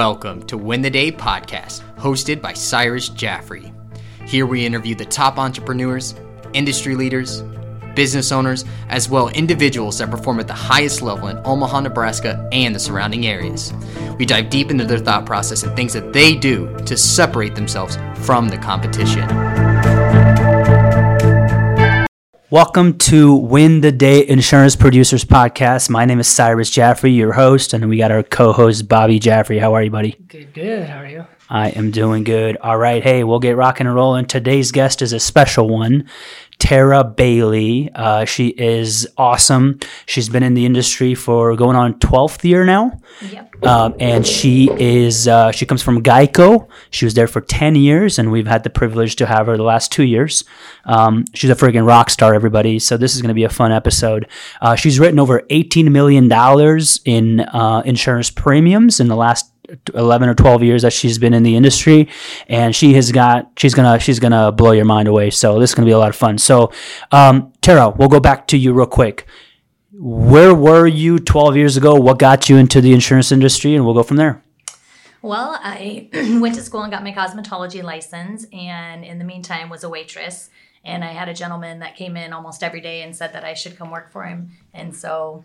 Welcome to Win the Day podcast, hosted by Cyrus Jaffrey. Here we interview the top entrepreneurs, industry leaders, business owners, as well individuals that perform at the highest level in Omaha, Nebraska, and the surrounding areas. We dive deep into their thought process and things that they do to separate themselves from the competition. Welcome to Win the Day Insurance Producers Podcast. My name is Cyrus Jaffrey, your host, and we got our co-host Bobby Jaffrey. How are you, buddy? Good, good. How are you? I am doing good. All right, hey, we'll get rocking and rolling. Today's guest is a special one. Tara Bailey. Uh, she is awesome. She's been in the industry for going on 12th year now. Yep. Um, and she is uh, she comes from Geico. She was there for 10 years, and we've had the privilege to have her the last two years. Um, she's a friggin' rock star, everybody. So this is going to be a fun episode. Uh, she's written over 18 million dollars in uh, insurance premiums in the last 11 or 12 years that she's been in the industry and she has got she's gonna she's gonna blow your mind away. So this is gonna be a lot of fun. So um, tara we'll go back to you real quick. Where were you 12 years ago? What got you into the insurance industry? And we'll go from there. Well, I went to school and got my cosmetology license, and in the meantime was a waitress. And I had a gentleman that came in almost every day and said that I should come work for him. And so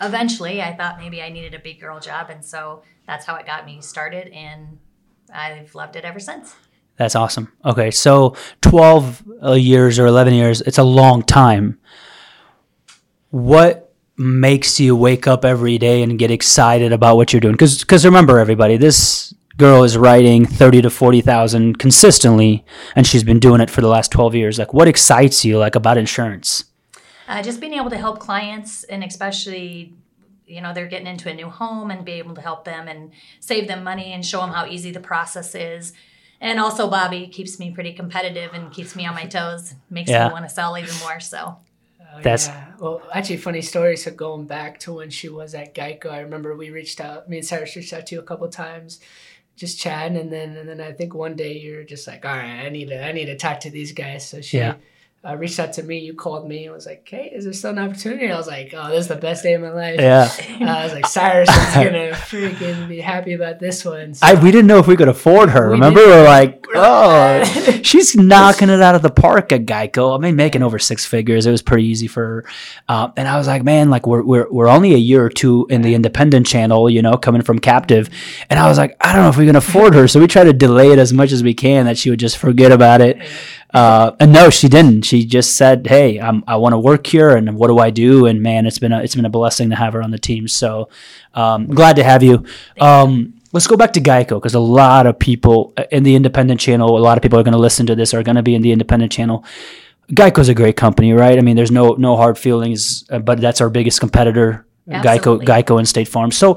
eventually I thought maybe I needed a big girl job, and so that's how it got me started, and I've loved it ever since. that's awesome. Okay so 12 uh, years or 11 years it's a long time. What makes you wake up every day and get excited about what you're doing? Because because remember everybody this girl is writing 30 to 40,000 consistently and she's been doing it for the last 12 years. Like what excites you like about insurance Uh, just being able to help clients, and especially, you know, they're getting into a new home and be able to help them and save them money and show them how easy the process is. And also, Bobby keeps me pretty competitive and keeps me on my toes, makes Yeah. me want to sell even more. So, Oh, That's- yeah. well, actually, funny story. So going back to when she was at Geico, I remember we reached out. Me and Cyrus reached out to you a couple times, just chatting, and then and then I think one day you're just like, all right, I need to I need to talk to these guys. So she. Yeah. Uh, reached out to me. You called me and was like, "Hey, is there still an opportunity?" I was like, "Oh, this is the best day of my life." yeah Uh, I was like, "Cyrus is gonna freaking be happy about this one." So- I, we didn't know if we could afford her. We Remember, we're like, oh, she's knocking it out of the park at Geico. I mean, making over six figures. It was pretty easy for her. Uh, and I was like, man, like we're, we're we're only a year or two in the independent channel, you know, coming from captive. And I was like, I don't know if we can afford her. So we tried to delay it as much as we can that she would just forget about it. Uh, and no, she didn't. She just said, "Hey, I'm, I want to work here, and what do I do?" And man, it's been a, it's been a blessing to have her on the team. So um, glad to have you. Um, let's go back to Geico because a lot of people uh, in the independent channel, a lot of people are going to listen to this are going to be in the independent channel. Geico's a great company, right? I mean, there's no no hard feelings, uh, but that's our biggest competitor, Geico, Geico and State Farm. So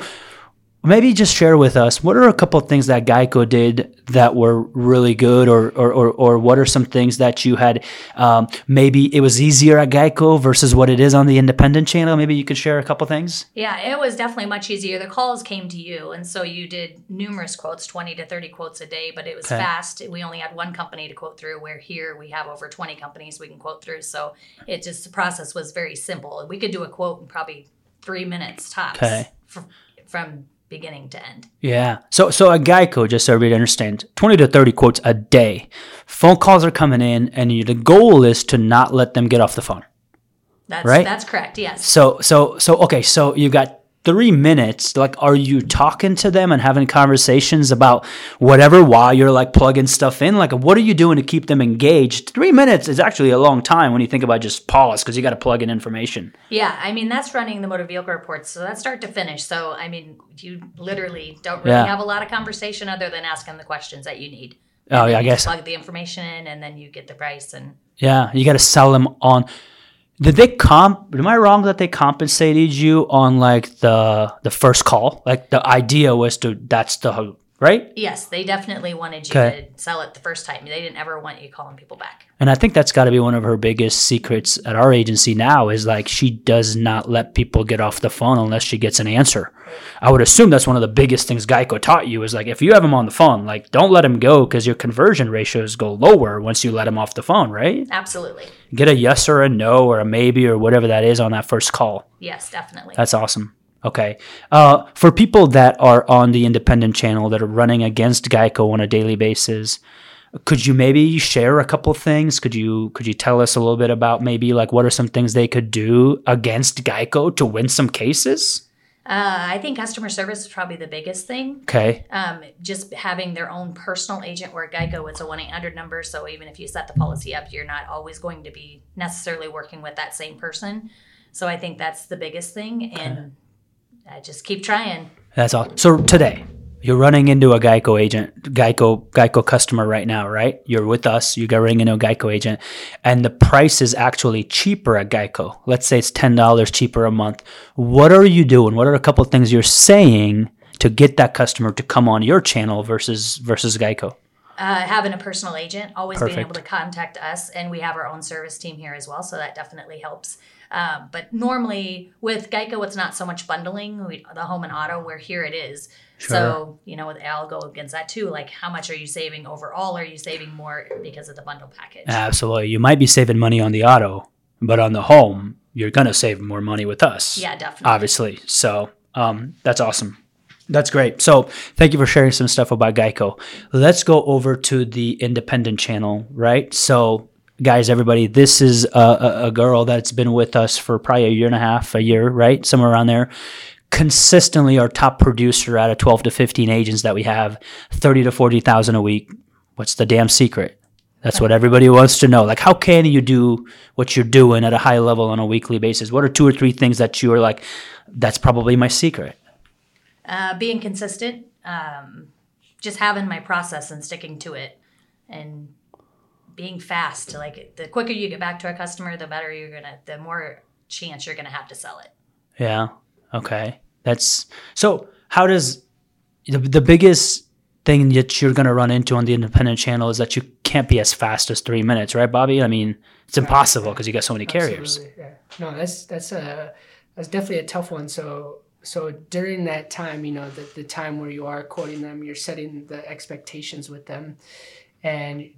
maybe just share with us what are a couple of things that Geico did that were really good, or or or, or what are some things that you had um, maybe it was easier at Geico versus what it is on the independent channel. Maybe you could share a couple things. yeah, it was definitely much easier. The calls came to you, and so you did numerous quotes 20 to 30 quotes a day, but it was Okay. fast. We only had one company to quote through, where here we have over 20 companies we can quote through. So it just, the process was very simple. We could do a quote in probably three minutes tops Okay. fr- from beginning to end. Yeah. So so at Geico, just so everybody understands, twenty to thirty quotes a day. Phone calls are coming in, and you, the goal is to not let them get off the phone. That's, Right. that's correct, yes. So so so okay. So you got three minutes. Like, are you talking to them and having conversations about whatever while you're like plugging stuff in? Like, what are you doing to keep them engaged? Three minutes is actually a long time when you think about just pause because you got to plug in information. Yeah, I mean that's running the motor vehicle reports, so that's start to finish. So I mean, you literally don't really Yeah. have a lot of conversation other than asking the questions that you need. Oh yeah, I guess. plug the information in, and then you get the price. And Yeah, you got to sell them on. Did they comp? Am I wrong that they compensated you on like the the first call? Like the idea was to that's the right? yes, they definitely wanted you Okay. to sell it the first time. They didn't ever want you calling people back. And I think that's got to be one of her biggest secrets at our agency now is like she does not let people get off the phone unless she gets an answer. I would assume that's one of the biggest things Geico taught you is like if you have them on the phone, like don't let them go because your conversion ratios go lower once you let them off the phone, right? Absolutely, Get a yes or a no or a maybe or whatever that is on that first call. yes, definitely. That's awesome. Okay. Uh, for people that are on the independent channel that are running against Geico on a daily basis, could you maybe share a couple things? Could you could you tell us a little bit about maybe like what are some things they could do against Geico to win some cases? Uh, I think customer service is probably the biggest thing. Okay. Um, just having their own personal agent where Geico, it's a 1 800 number. So even if you set the policy up, you're not always going to be necessarily working with that same person. So I think that's the biggest thing. And I just keep trying. That's all. So today, you're running into a Geico agent, Geico Geico customer right now, right? You're with us. You're running into a Geico agent, and the price is actually cheaper at Geico. Let's say it's ten dollars cheaper a month. What are you doing? What are a couple of things you're saying to get that customer to come on your channel versus versus Geico? Uh, having a personal agent, always being able to contact us, and we have our own service team here as well, so that definitely helps. Um, but normally with Geico, it's not so much bundling, we, the home and auto, where here it is. Sure. So you know, I'll go against that too. Like, how much are you saving overall? Are you saving more because of the bundle package? Absolutely. You might be saving money on the auto, but on the home, you're gonna save more money with us. yeah, definitely. obviously. So um, that's awesome. That's great. So thank you for sharing some stuff about Geico. Let's go over to the independent channel, right? So guys, everybody, this is a, a, girl that's been with us for probably a year and a half, a year, right? Somewhere around there. Consistently our top producer out of 12 to 15 agents that we have, 30 to 40,000 a week. What's the damn secret? That's what everybody wants to know. Like, how can you do what you're doing at a high level on a weekly basis? What are two or three things that you are like, that's probably my secret? uh, being consistent, um, just having my process and sticking to it, and being fast. Like the quicker you get back to a customer, the better you're gonna, the more chance you're gonna have to sell it. Yeah. Okay. That's so. How does the, the biggest thing that you're going to run into on the independent channel is that you can't be as fast as three minutes, right, Bobby? I mean, it's impossible because you got so many carriers. Absolutely, Yeah. No, that's that's a that's definitely a tough one. So so during that time, you know, the, the time where you are quoting them, you're setting the expectations with them, and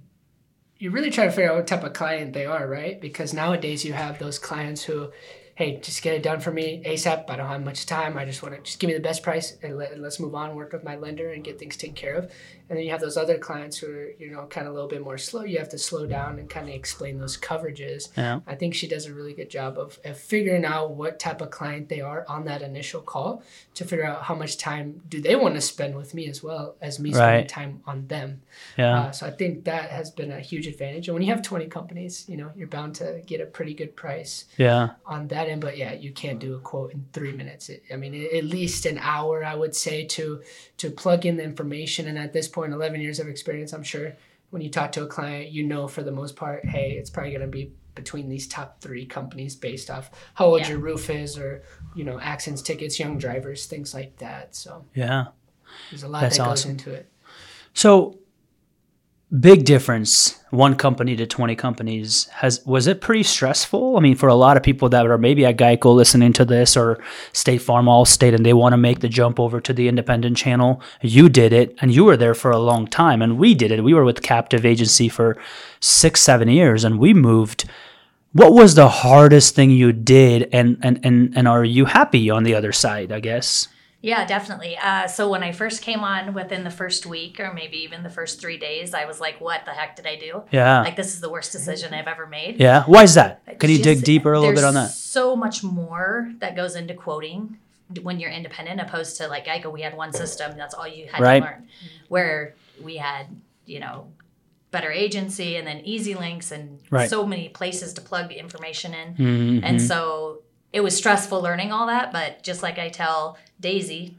you really try to figure out what type of client they are, right? Because nowadays you have those clients who, hey, just get it done for me ASAP. I don't have much time. I just want to just give me the best price and, let let's move on, work with my lender and get things taken care of. And then you have those other clients who are, you know, kind of a little bit more slow. You have to slow down and kind of explain those coverages. Yeah. I think she does a really good job of, of figuring out what type of client they are on that initial call to figure out how much time do they want to spend with me as well as me spending Right. time on them. Yeah. Uh, so I think that has been a huge advantage. And when you have 20 companies, you know, you're bound to get a pretty good price yeah. on that end. But yeah, you can't do a quote in three minutes. It, I mean, at least an hour, I would say, to to plug in the information. And at this point, 11 years of experience, I'm sure when you talk to a client, you know for the most part, hey, it's probably going to be between these top three companies based off how old Yeah. your roof is or you know accidents tickets young drivers things like that so Yeah. there's a lot That's that goes awesome. into it So big difference one company to 20 companies. Has was it pretty stressful? I mean for a lot of people that are maybe at geico listening to this or state farm Allstate and they want to make the jump over to the independent channel you did it and you were there for a long time and we did it. We were with captive agency for six seven years and we moved. What was the hardest thing you did and and and, and are you happy on the other side i guess Yeah, definitely. Uh, so when I first came on within the first week or maybe even the first three days, I was like, what the heck did I do? yeah Like, this is the worst decision I've ever made. yeah why is that can you Just- dig deeper a little bit on that So much more that goes into quoting when you're independent, opposed to like Geico, we had one system. That's all you had Right. to learn. Where we had, you know, better agency and then EZLynx and Right. so many places to plug information in. Mhm. And so it was stressful learning all that. But just like I tell Daisy,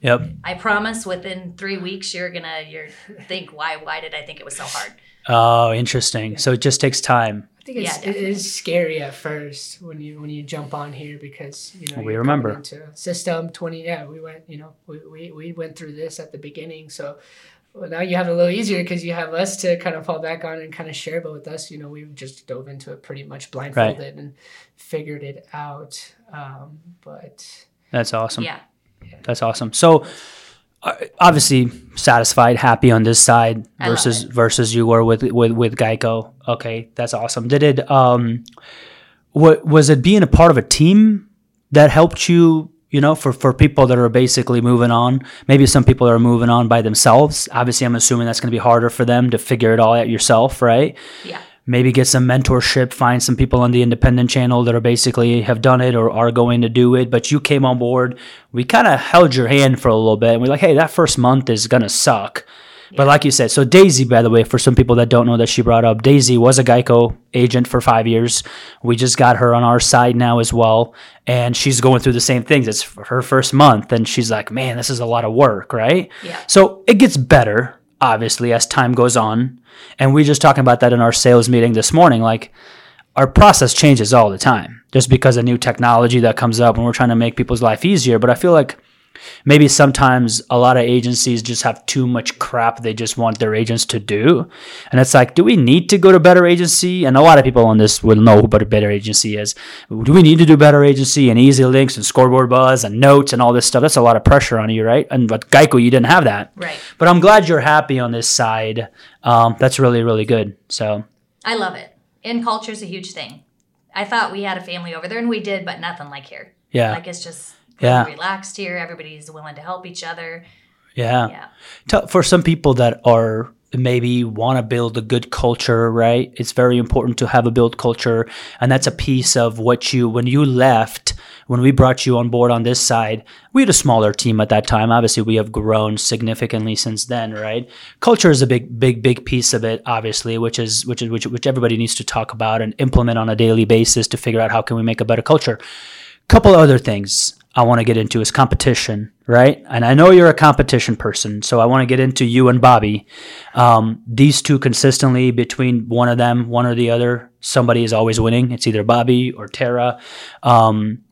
yep I promise within three weeks you're gonna you're think why why did I think it was so hard? Oh, interesting. So it just takes time. I think it's, Yeah, it is scary at first when you when you jump on here because you know We you're remember. into system twenty. Yeah, we went. You know, we, we, we went through this at the beginning, so well, now you have it a little easier because you have us to kind of fall back on and kind of share. But with us, you know, we just dove into it pretty much blindfolded and figured it out. Um, but That's awesome. Yeah. That's awesome. So uh, obviously satisfied, happy on this side I versus versus you were with with with Geico. Okay, that's awesome. Did it um what was it being a part of a team that helped you you know, for, for people that are basically moving on. Maybe some people are moving on by themselves. Obviously, I'm assuming that's going to be harder for them to figure it all out yourself, right? Yeah. Maybe get some mentorship, find some people on the independent channel that are basically have done it or are going to do it. But you came on board. We kind of held your hand for a little bit and we're like, hey, that first month is going to suck. But like you said, so Daisy, by the way, for some people that don't know that she brought up, Daisy was a Geico agent for five years. We just got her on our side now as well. And she's going through the same things. It's her first month. And she's like, man, this is a lot of work, right? Yeah. So it gets better, obviously, as time goes on. And we just talking about that in our sales meeting this morning. Like, our process changes all the time just because of new technology that comes up and we're trying to make people's life easier. But I feel like maybe sometimes a lot of agencies just have too much crap they just want their agents to do. And it's like, do we need to go to better agency? And a lot of people on this will know what a better agency is. Do we need to do better agency and EZLynx and scoreboard buzz and notes and all this stuff? That's a lot of pressure on you, right? And but Geico, you didn't have that. Right. But I'm glad you're happy on this side. Um, that's really, really good. So I love it. And is a huge thing. I thought we had a family over there, and we did, but nothing like here. yeah. Like it's just Yeah. relaxed here. Everybody's willing to help each other. yeah. Yeah. Tell- for some people that are maybe want to build a good culture right it's very important to have a build culture and that's a piece of what you when you left when we brought you on board on this side we had a smaller team at that time obviously we have grown significantly since then right culture is a big big big piece of it obviously which is which is which, which everybody needs to talk about and implement on a daily basis to figure out how can we make a better culture couple other things I want to get into is competition, right? And I know you're a competition person, so I want to get into you and Bobby. Um, these two consistently between one of them, one or the other, somebody is always winning. It's either Bobby or Tara. Um,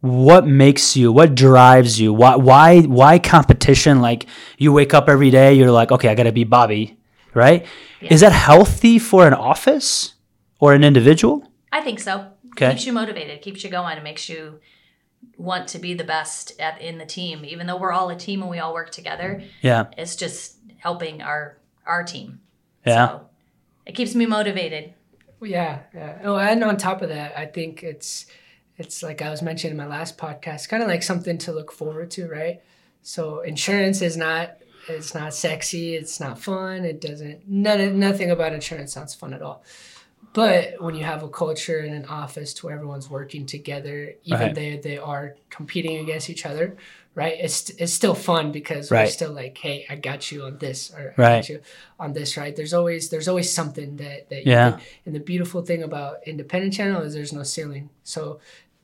what makes you? What drives you? Why? Why? Why competition? Like you wake up every day, you're like, okay, I got to be Bobby, right? Is that healthy for an office or an individual? I think so. Okay. Keeps you motivated, keeps you going, and makes you want to be the best at in the team. Even though we're all a team and we all work together, Yeah, it's just helping our our team. yeah, So it keeps me motivated. Yeah, yeah. Oh, and on top of that, I think it's it's like I was mentioning in my last podcast, kind of like something to look forward to, right? So insurance is not it's not sexy, it's not fun, it doesn't none nothing about insurance sounds fun at all. But when you have a culture in an office to where everyone's working together, even Right. they they are competing against each other, right? It's it's still fun because Right. we're still like, hey, I got you on this, or I Right. got you on this, right? There's always there's always something that that you Yeah. can- and the beautiful thing about independent channel is there's no ceiling. So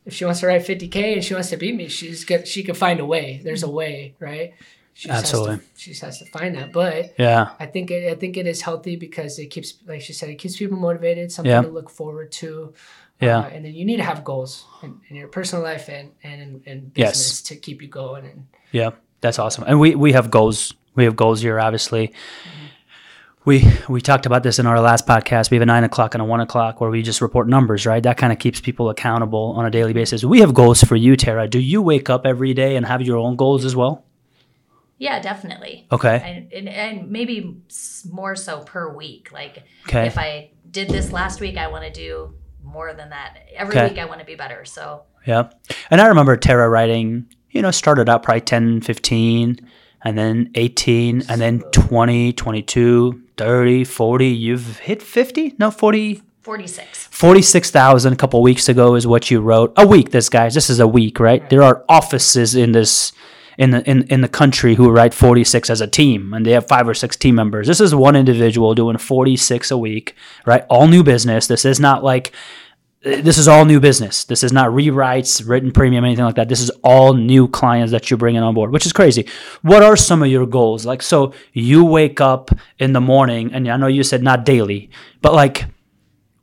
if she wants to write 50k and she wants to beat me, she's got she can find a way. There's a way, right? She has to- Absolutely. she has to find that. But yeah. I think it, I think it is healthy because it keeps, like she said, it keeps people motivated, something Yeah. to look forward to. Yeah. Uh, and then you need to have goals in, in your personal life and and in, in Yes. to keep you going. And Yeah, that's awesome. And we we have goals. We have goals here, obviously. We we talked about this in our last podcast. We have a nine o'clock and a one o'clock where we just report numbers, right? That kind of keeps people accountable on a daily basis. We have goals for you, Tara. Do you wake up every day and have your own goals as well? Yeah, definitely. Okay. And, and, and maybe more so per week. Like Okay. if I did this last week, I want to do more than that. Every Okay. week I want to be better. So Yeah. And I remember Tara writing, you know, started out probably 10, 15, and then 18, and then 20, 22, 30, 40. You've hit 50? No, 40. 46. 46,000 a couple weeks ago is what you wrote. A week, this guys. This is a week, right? There are offices in this in the in, in the country who write 46 as a team and they have five or six team members. This is one individual doing 46 a week, right? All new business. This is not like this is all new business. This is not rewrites, written premium, anything like that. This is all new clients that you're bringing on board, which is crazy. What are some of your goals? Like, so you wake up in the morning, and I know you said not daily, but like,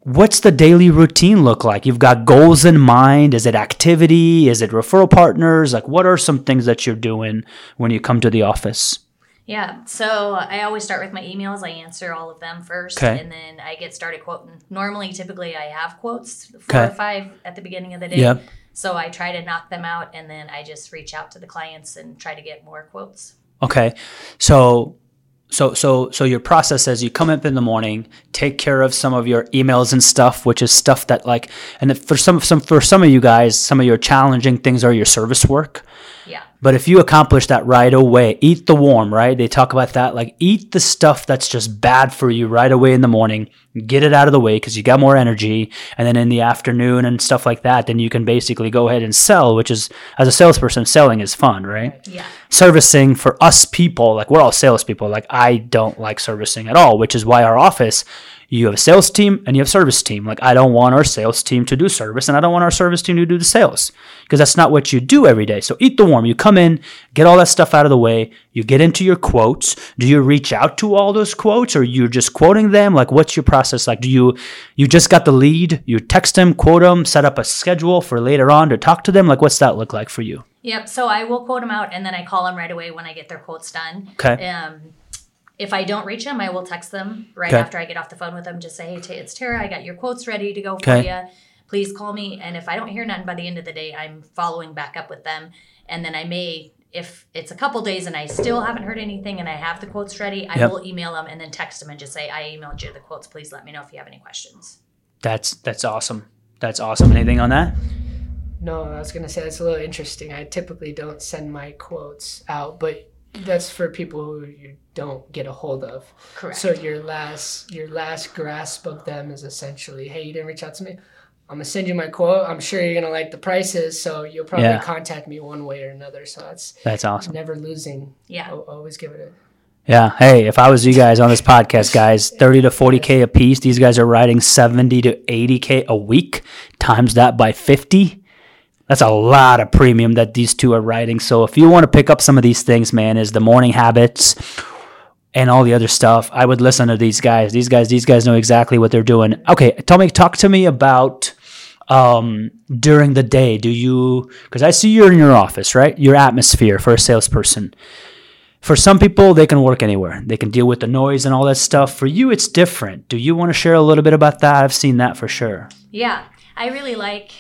what's the daily routine look like? You've got goals in mind. Is it activity? Is it referral partners? Like, what are some things that you're doing when you come to the office? Yeah. So I always start with my emails. I answer all of them first, Okay. and then I get started quoting. Normally, typically, I have quotes, four Okay. or five at the beginning of the day. Yeah. So I try to knock them out, and then I just reach out to the clients and try to get more quotes. Okay. So so so so your process is you come up in the morning, take care of some of your emails and stuff, which is stuff that like, and for some some for some of you guys, some of your challenging things are your service work. But if you accomplish that right away, eat the warm, right? They talk about that. Like, eat the stuff that's just bad for you right away in the morning. Get it out of the way because you got more energy. And then in the afternoon and stuff like that, then you can basically go ahead and sell, which is, as a salesperson, selling is fun, right? Yeah. Servicing for us people, like, we're all salespeople. Like, I don't like servicing at all, which is why our office, you have a sales team and you have service team. Like I don't want our sales team to do service and I don't want our service team to do the sales because that's not what you do every day. So eat the warm. You come in, get all that stuff out of the way. You get into your quotes. Do you reach out to all those quotes or you're just quoting them? Like what's your process like? Do you you just got the lead, you text them, quote them, set up a schedule for later on to talk to them? Like what's that look like for you? Yep. So I will quote them out and then I call them right away when I get their quotes done. Okay. Um, if I don't reach them, I will text them right Okay. after I get off the phone with them. Just say, hey, Ta- it's Tara. I got your quotes ready to go Okay. for you. Please call me. And if I don't hear nothing by the end of the day, I'm following back up with them. And then I may, if it's a couple days and I still haven't heard anything and I have the quotes ready, I Yep. will email them and then text them and just say, I emailed you the quotes. Please let me know if you have any questions. That's that's awesome. That's awesome. Anything on that? No, I was gonna say that's a little interesting. I typically don't send my quotes out, but that's for people who you don't get a hold of. Correct. So your last your last grasp of them is essentially, hey, you didn't reach out to me. I'm gonna send you my quote. I'm sure you're gonna like the prices, so you'll probably Yeah. contact me one way or another. So that's That's awesome. never losing. yeah. Al- Always give it a Yeah. Hey, if I was you guys on this podcast, guys, 30 to 40K a piece. These guys are writing 70 to 80K a week. Times that by 50. That's a lot of premium that these two are writing. So if you want to pick up some of these things, man, is the morning habits and all the other stuff, I would listen to these guys. These guys, these guys know exactly what they're doing. Okay, tell me, talk to me about um, during the day. Do you, because I see you're in your office, right? Your atmosphere for a salesperson for some people they can work anywhere they can deal with the noise and all that stuff for you it's different do you want to share a little bit about that i've seen that for sure Yeah, I really like.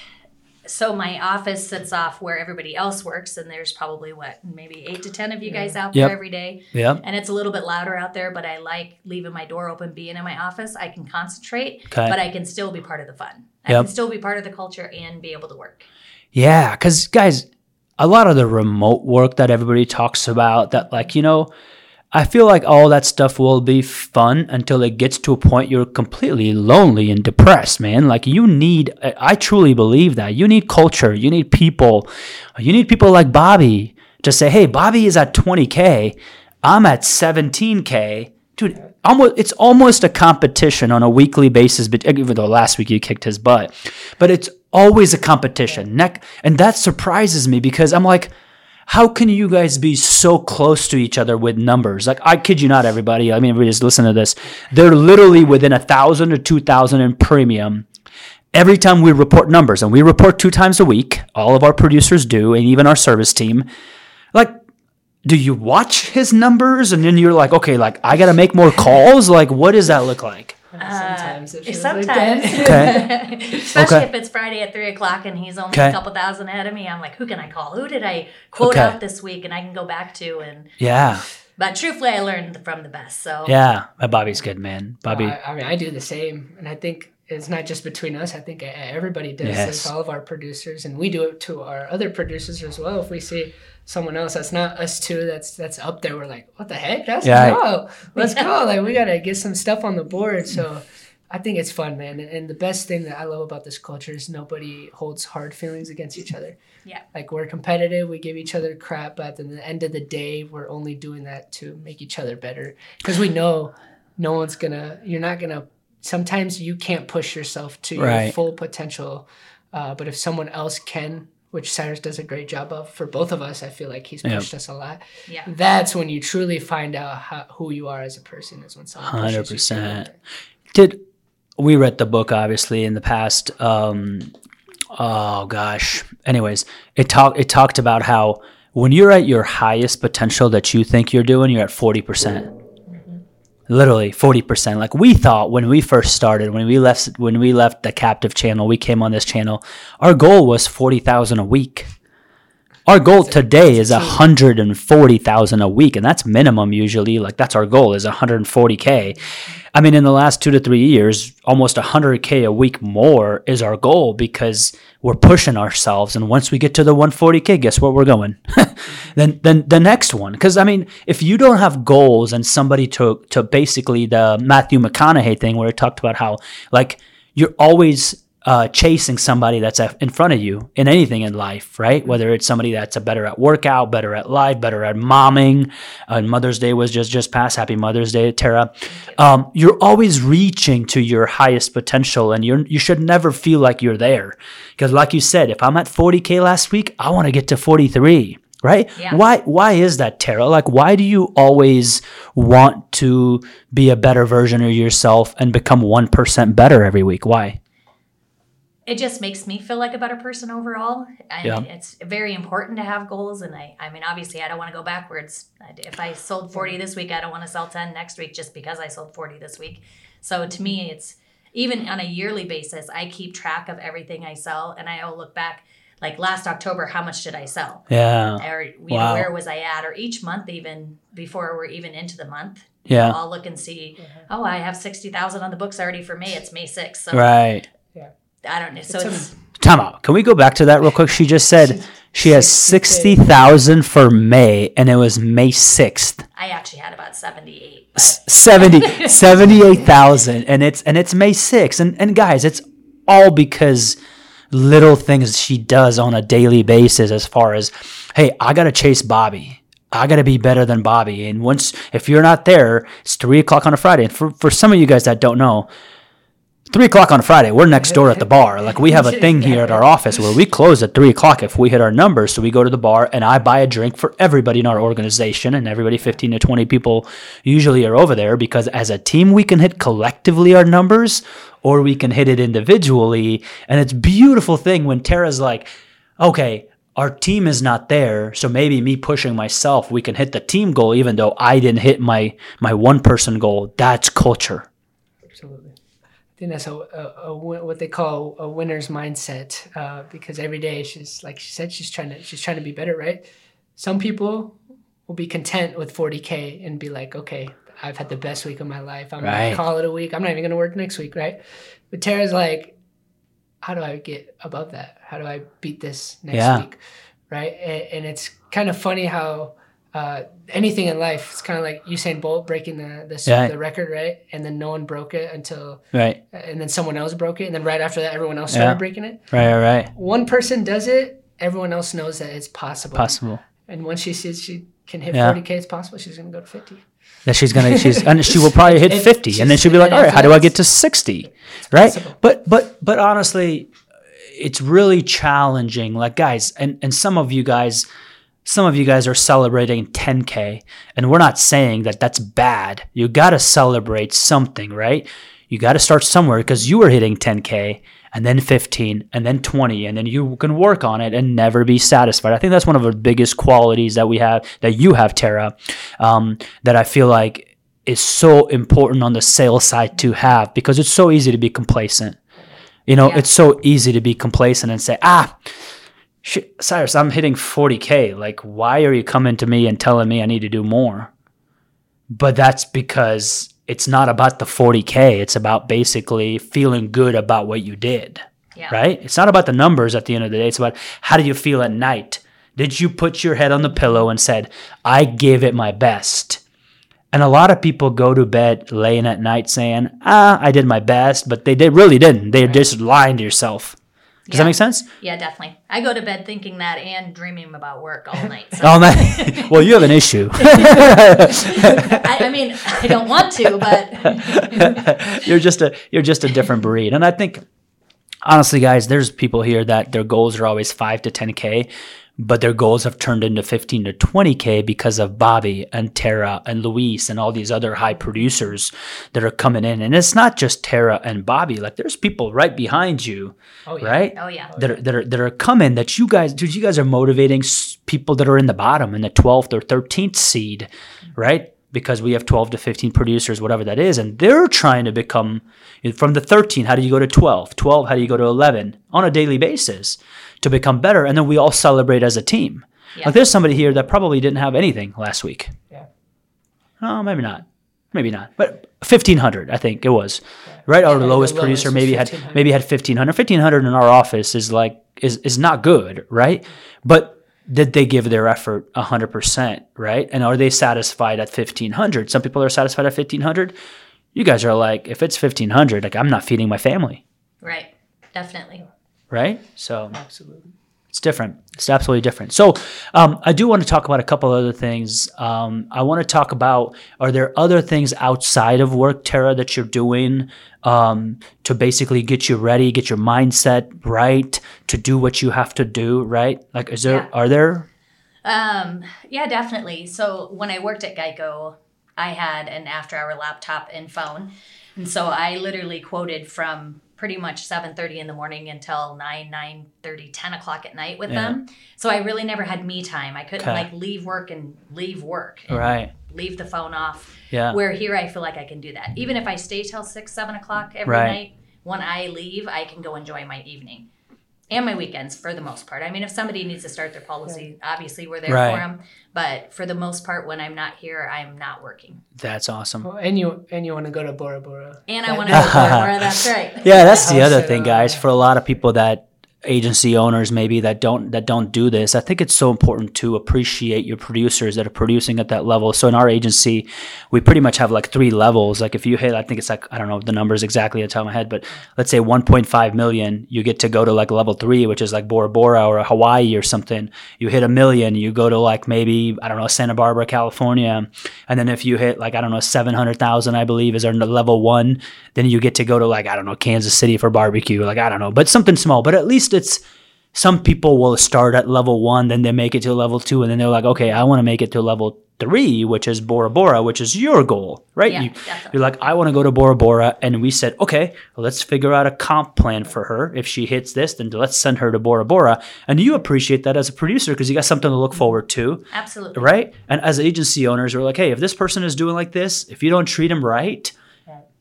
So my office sits off where everybody else works, and there's probably what maybe eight to ten of you guys out Yep. there every day. yeah And it's a little bit louder out there, but I like leaving my door open, being in my office. I can concentrate, Okay. but I can still be part of the fun. I Yep. can still be part of the culture and be able to work. yeah because guys a lot of the remote work that everybody talks about that like you know i feel like all that stuff will be fun until it gets to a point you're completely lonely and depressed man. Like you need I- truly believe that. You need culture. You need people. You need people like bobby to say hey bobby is at 20k i'm at 17k dude almost it's almost a competition on a weekly basis but uh, even though last week you kicked his butt but it's always a competition. Neck and that surprises me because i'm like how can you guys be so close to each other with numbers? Like i kid you not everybody. I mean everybody just listen to this they're literally within a thousand or two thousand in premium every time we report numbers. And we report two times a week. All of our producers do and even our service team. Like do you watch his numbers? And then you're like okay like i gotta make more calls? Like what does that look like sometimes it feels sometimes. like that. okay Especially Okay. if it's Friday at three o'clock and he's only Okay. a couple thousand ahead of me. I'm like, who can I call? Who did I quote Okay. out this week? And I can go back to and. yeah But truthfully, I learned from the best. So yeah Uh, bobby's good man bobby I, I mean, I do the same, and I think it's not just between us. I think everybody does Yes. this. All of our producers, and we do it to our other producers as well. If we see someone else that's not us two, that's that's up there, we're like, what the heck? Let's Yeah. go, let's go. Like we gotta get some stuff on the board. So. I think it's fun, man. And, and the best thing that I love about this culture is nobody holds hard feelings against each other. Yeah. Like we're competitive, we give each other crap, but at the end of the day, we're only doing that to make each other better. Because we know no one's gonna, you're not gonna, sometimes you can't push yourself to your full potential. Uh, but if someone else can, which Cyrus does a great job of for both of us, I feel like he's Yep. pushed us a lot. Yeah. That's when you truly find out how, who you are as a person, is when someone pushes you to 100%. did we read the book obviously in the past um oh gosh anyways it talked it talked about how when you're at your highest potential that you think you're doing you're at 40% literally 40% like we thought when we first started when we left when we left the captive channel we came on this channel our goal was 40,000 a week Our goal today is 140,000 a week, and that's minimum usually. Like that's our goal is 140k. I mean, in the last two to three years, almost 100k a week more is our goal because we're pushing ourselves. And once we get to the 140k, guess where we're going? then, then the next one. Because I mean, if you don't have goals and somebody to to basically the Matthew McConaughey thing where he talked about how like you're always uh, chasing somebody that's in front of you in anything in life, right? Whether it's somebody that's a better at workout, better at life, better at momming. Uh, Mother's Day was just just past. Happy Mother's Day, Tara. Um, you're always reaching to your highest potential, and you you should never feel like you're there. Because, like you said, if I'm at 40k last week, I want to get to 43 right Yeah. why why is that tara like why do you always want to be a better version of yourself and become 1% better every week why it just makes me feel like a better person overall. And Yeah. it's very important to have goals, and I, I mean, obviously, I don't want to go backwards. If I sold forty this week, I don't want to sell ten next week just because I sold forty this week. So to me, it's even on a yearly basis. I keep track of everything I sell, and I will look back. Like last October, how much did I sell? yeah Or you Wow. know, where was I at? Or each month, even before we're even into the month, yeah I'll look and see. Oh, I have sixty thousand on the books already for May. It's May sixth, so right I don't know. So It's it's time out can we go back to that real quick she just said she has 60000 for may and it was may 6th I actually had about 78. S- 70 78000 and it's and it's may 6th and and guys it's all because little things she does on a daily basis as far as hey i gotta chase bobby I gotta be better than Bobby. And once, if you're not there, it's three o'clock on a Friday. And for, for some of you guys that don't know, three o'clock on Friday, we're next door at the bar. Like we have a thing here at our office where we close at three o'clock if we hit our numbers. So we go to the bar and I buy a drink for everybody in our organization, and everybody, fifteen to twenty people, usually are over there because as a team we can hit collectively our numbers, or we can hit it individually. And it's beautiful thing when Tara's like, okay. Our team is not there, so maybe me pushing myself, we can hit the team goal, even though I didn't hit my my one person goal. That's culture. Absolutely. I think that's a, a, a what they call a winner's mindset uh, because every day she's like she said she's trying to she's trying to be better, right? Some people will be content with 40k and be like, okay, I've had the best week of my life. I'm Right. gonna call it a week. I'm not even gonna work next week, right? But Tara's like, how do I get above that? How do I beat this next Yeah. week, right? And, and it's kind of funny how. Uh, anything in life, it's kind of like Usain Bolt breaking the the, Yeah. the record, right? And then no one broke it until Right, and then someone else broke it, and then right after that, everyone else started Yeah. breaking it. right, right. One person does it, everyone else knows that it's possible. Possible. And once she sees she can hit Yeah. 40k, it's possible. She's gonna go to 50. that she's gonna she's and she will probably hit And 50 and then she'll be like all right how do i get to 60 right possible. but but but honestly it's really challenging like guys and and some of you guys some of you guys are celebrating 10k and we're not saying that that's bad. You got to celebrate something right? You got to start somewhere because you were hitting 10k and then 15 and then 20 and then you can work on it and never be satisfied. I think that's one of the biggest qualities that we have that you have tara um, that i feel like is so important on the sales side to have because it's so easy to be complacent. You know Yeah. it's so easy to be complacent and say ah cyrus i'm hitting 40k like why are you coming to me and telling me i need to do more? But that's because it's not about the 40k it's about basically feeling good about what you did. Yeah. right? It's not about the numbers at the end of the day. It's about how do you feel at night? Did you put your head on the pillow and said i gave it my best? And a lot of people go to bed laying at night saying ah i did my best but they did, really didn't. They're just lying to yourself does that make sense Yeah, definitely. I go to bed thinking that and dreaming about work all night. So oh man well you have an issue I, I mean, I don't want to, but you're just a you're just a different breed. And I think honestly, guys, there's people here that their goals are always five to ten k, but their goals have turned into fifteen to twenty k because of Bobby and Tara and Luis and all these other high producers that are coming in. And it's not just Tara and Bobby. Like there's people right behind you, Oh, yeah. right? oh yeah, that are, that are that are coming that you guys dude you guys are motivating people that are in the bottom in the 12th or 13th seed right because we have 12 to 15 producers whatever that is and they're trying to become from the 13 how do you go to 12 12 how do you go to 11 on a daily basis to become better and then we all celebrate as a team Yeah. Like there's somebody here that probably didn't have anything last week. Yeah. Oh, maybe not. Maybe not. But 1500, I think it was. Right? Our the lowest lowest producer maybe had maybe had 1500. 1500 in our office is like is is not good, right? But did they give their effort 100%, right? And are they satisfied at 1500? Some people are satisfied at 1500. You guys are like if it's 1500, like I'm not feeding my family, Right. Definitely. right? So Absolutely. It's different. It's absolutely different. So um, I do want to talk about a couple other things. Um, I want to talk about are there other things outside of work, Tara, that you're doing um, to basically get you ready, get your mindset right, to do what you have to do, right? Like, is there Yeah. are there? Um, yeah, definitely. So when I worked at Geico, I had an after hour laptop and phone. And so I literally quoted from pretty much 7.30 in the morning until 9, 9.30, 10 o'clock at night with Yeah. them. So I really never had me time. I couldn't Okay. like leave work and leave work and Right. leave the phone off. Yeah. Where here I feel like I can do that. Even if I stay till 6, 7 o'clock every Right. night, when I leave, I can go enjoy my evening. And my weekends for the most part. I mean, if somebody needs to start their policy, obviously we're there Right. for them. But for the most part, when I'm not here, I'm not working. That's awesome. Well, and you and you want to go to Bora Bora. And I want to go to Bora, that's right. Yeah, that's the other thing, guys. For a lot of people that agency owners maybe that don't that don't do this, I think it's so important to appreciate your producers that are producing at that level. So in our agency, we pretty much have like three levels. Like if you hit, I think it's like I don't know the numbers exactly at the top of my head, but let's say 1.5 million, you get to go to like level three, which is like Bora Bora or Hawaii or something. You hit a million, you go to like maybe I don't know Santa Barbara, California, and then if you hit like I don't know 700,000, I believe is our level one, then you get to go to like I don't know Kansas City for barbecue, like I don't know, but something small. But at least it's some people will start at level one, then they make it to level two, and then they're like, okay, I want to make it to level three, which is Bora Bora, which is your goal, right? Yeah, you, you're like, I want to go to Bora Bora, and we said, okay, let's figure out a comp plan for her. If she hits this, then let's send her to Bora Bora. And you appreciate that as a producer because you got something to look forward to Absolutely. right? And as agency owners, we're like, hey, if this person is doing like this, if you don't treat them right,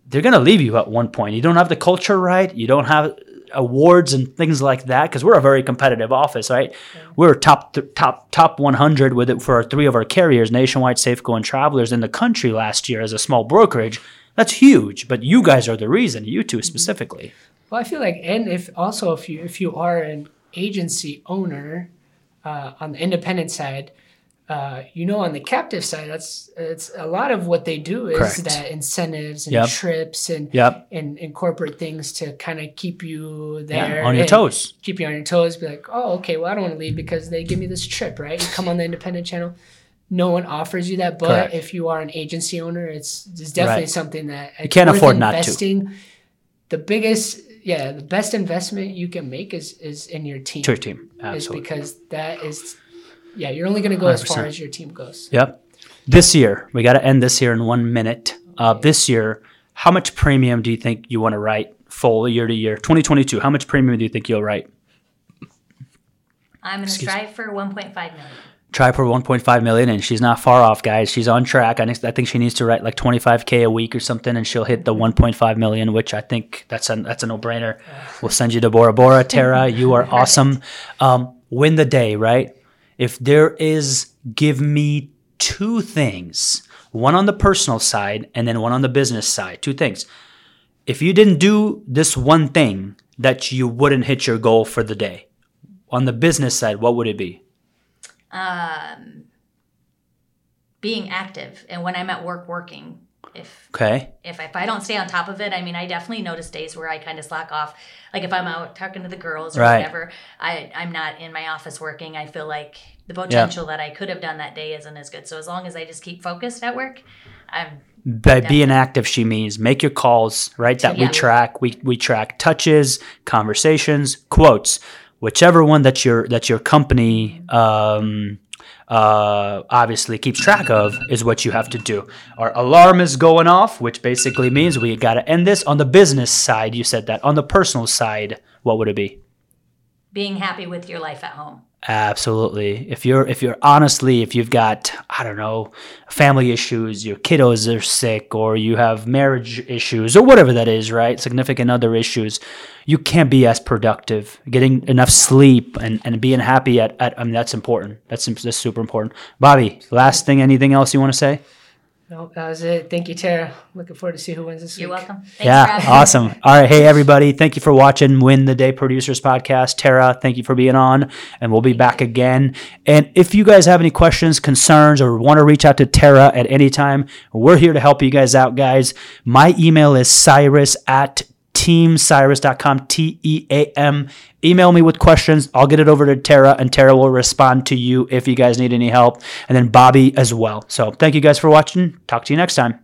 they're gonna leave you at one point. You don't have the culture right. You don't have awards and things like that because we're a very competitive office, right? We're top th- top top 100 with it for our three of our carriers, Nationwide, Safeco, and Travelers in the country last year as a small brokerage. That's huge, but you guys are the reason. You two specifically. Well, I feel like, and if also if you if you are an agency owner uh, on the independent side, uh, you know, on the captive side, that's it's a lot of what they do is Correct. that incentives and Yep. trips and Yep. and, and corporate things to kind of keep you there Yeah, on your toes. keep you on your toes. Be like, oh, okay, well, I don't want to leave because they give me this trip, right? You come on the independent channel. No one offers you that, but Correct. if you are an agency owner, it's, it's definitely Right. something that You can't afford not to. investing. The biggest, yeah, the best investment you can make is is in your team. To your team. Is Absolutely. because that is, yeah, you're only going to go as far 100%. as your team goes. Yep. This year, we got to end this year in one minute. Uh, this year, how much premium do you think you want to write full year to year? 2022, how much premium do you think you'll write? I'm going to Excuse strive for 1.5 million. Try for 1.5 million, and she's not far off, guys. She's on track. I, think- I think she needs to write like 25k a week or something, and she'll hit the 1.5 million, which I think that's a that's a no brainer. We'll send you to Bora Bora, Tara. You are awesome. Um, win the day, right? If there is, give me two things. One on the personal side, and then one on the business side. Two things. If you didn't do this one thing, that you wouldn't hit your goal for the day. On the business side, what would it be? Um, Being active. And when I'm at work working, if Okay. if, if I don't stay on top of it, I mean, I definitely notice days where I kind of slack off. Like if I'm out talking to the girls or Right. whatever, I, I'm not in my office working. I feel like the potential that I could have done that day isn't as good. So as long as I just keep focused at work, I'm By being active, she means make your calls, right? That we track. We we track touches, conversations, quotes, whichever one that your that your company um, uh, obviously keeps track of is what you have to do. Our alarm is going off, which basically means we got to end this on the business side. You said that on the personal side, what would it be? being happy with your life at home. Absolutely. If you're if you're honestly if you've got I don't know family issues, your kiddos are sick, or you have marriage issues, or whatever that is, right? Significant other issues, you can't be as productive. Getting enough sleep and, and being happy at, at I mean that's important. That's that's super important. Bobby, last thing, anything else you want to say? No, that was it. Thank you, Tara. Looking forward to see who wins this week. You're week. welcome. Thanks yeah, having awesome. All right, hey everybody, thank you for watching Win the Day Producers Podcast. Tara, thank you for being on, and we'll be back again. And if you guys have any questions, concerns, or want to reach out to Tara at any time, we're here to help you guys out, guys. My email is cyrus at teamcyrus.com, T E A M. Email me with questions. I'll get it over to Tara, and Tara will respond to you if you guys need any help, and then Bobby as well. So thank you guys for watching. Talk to you next time.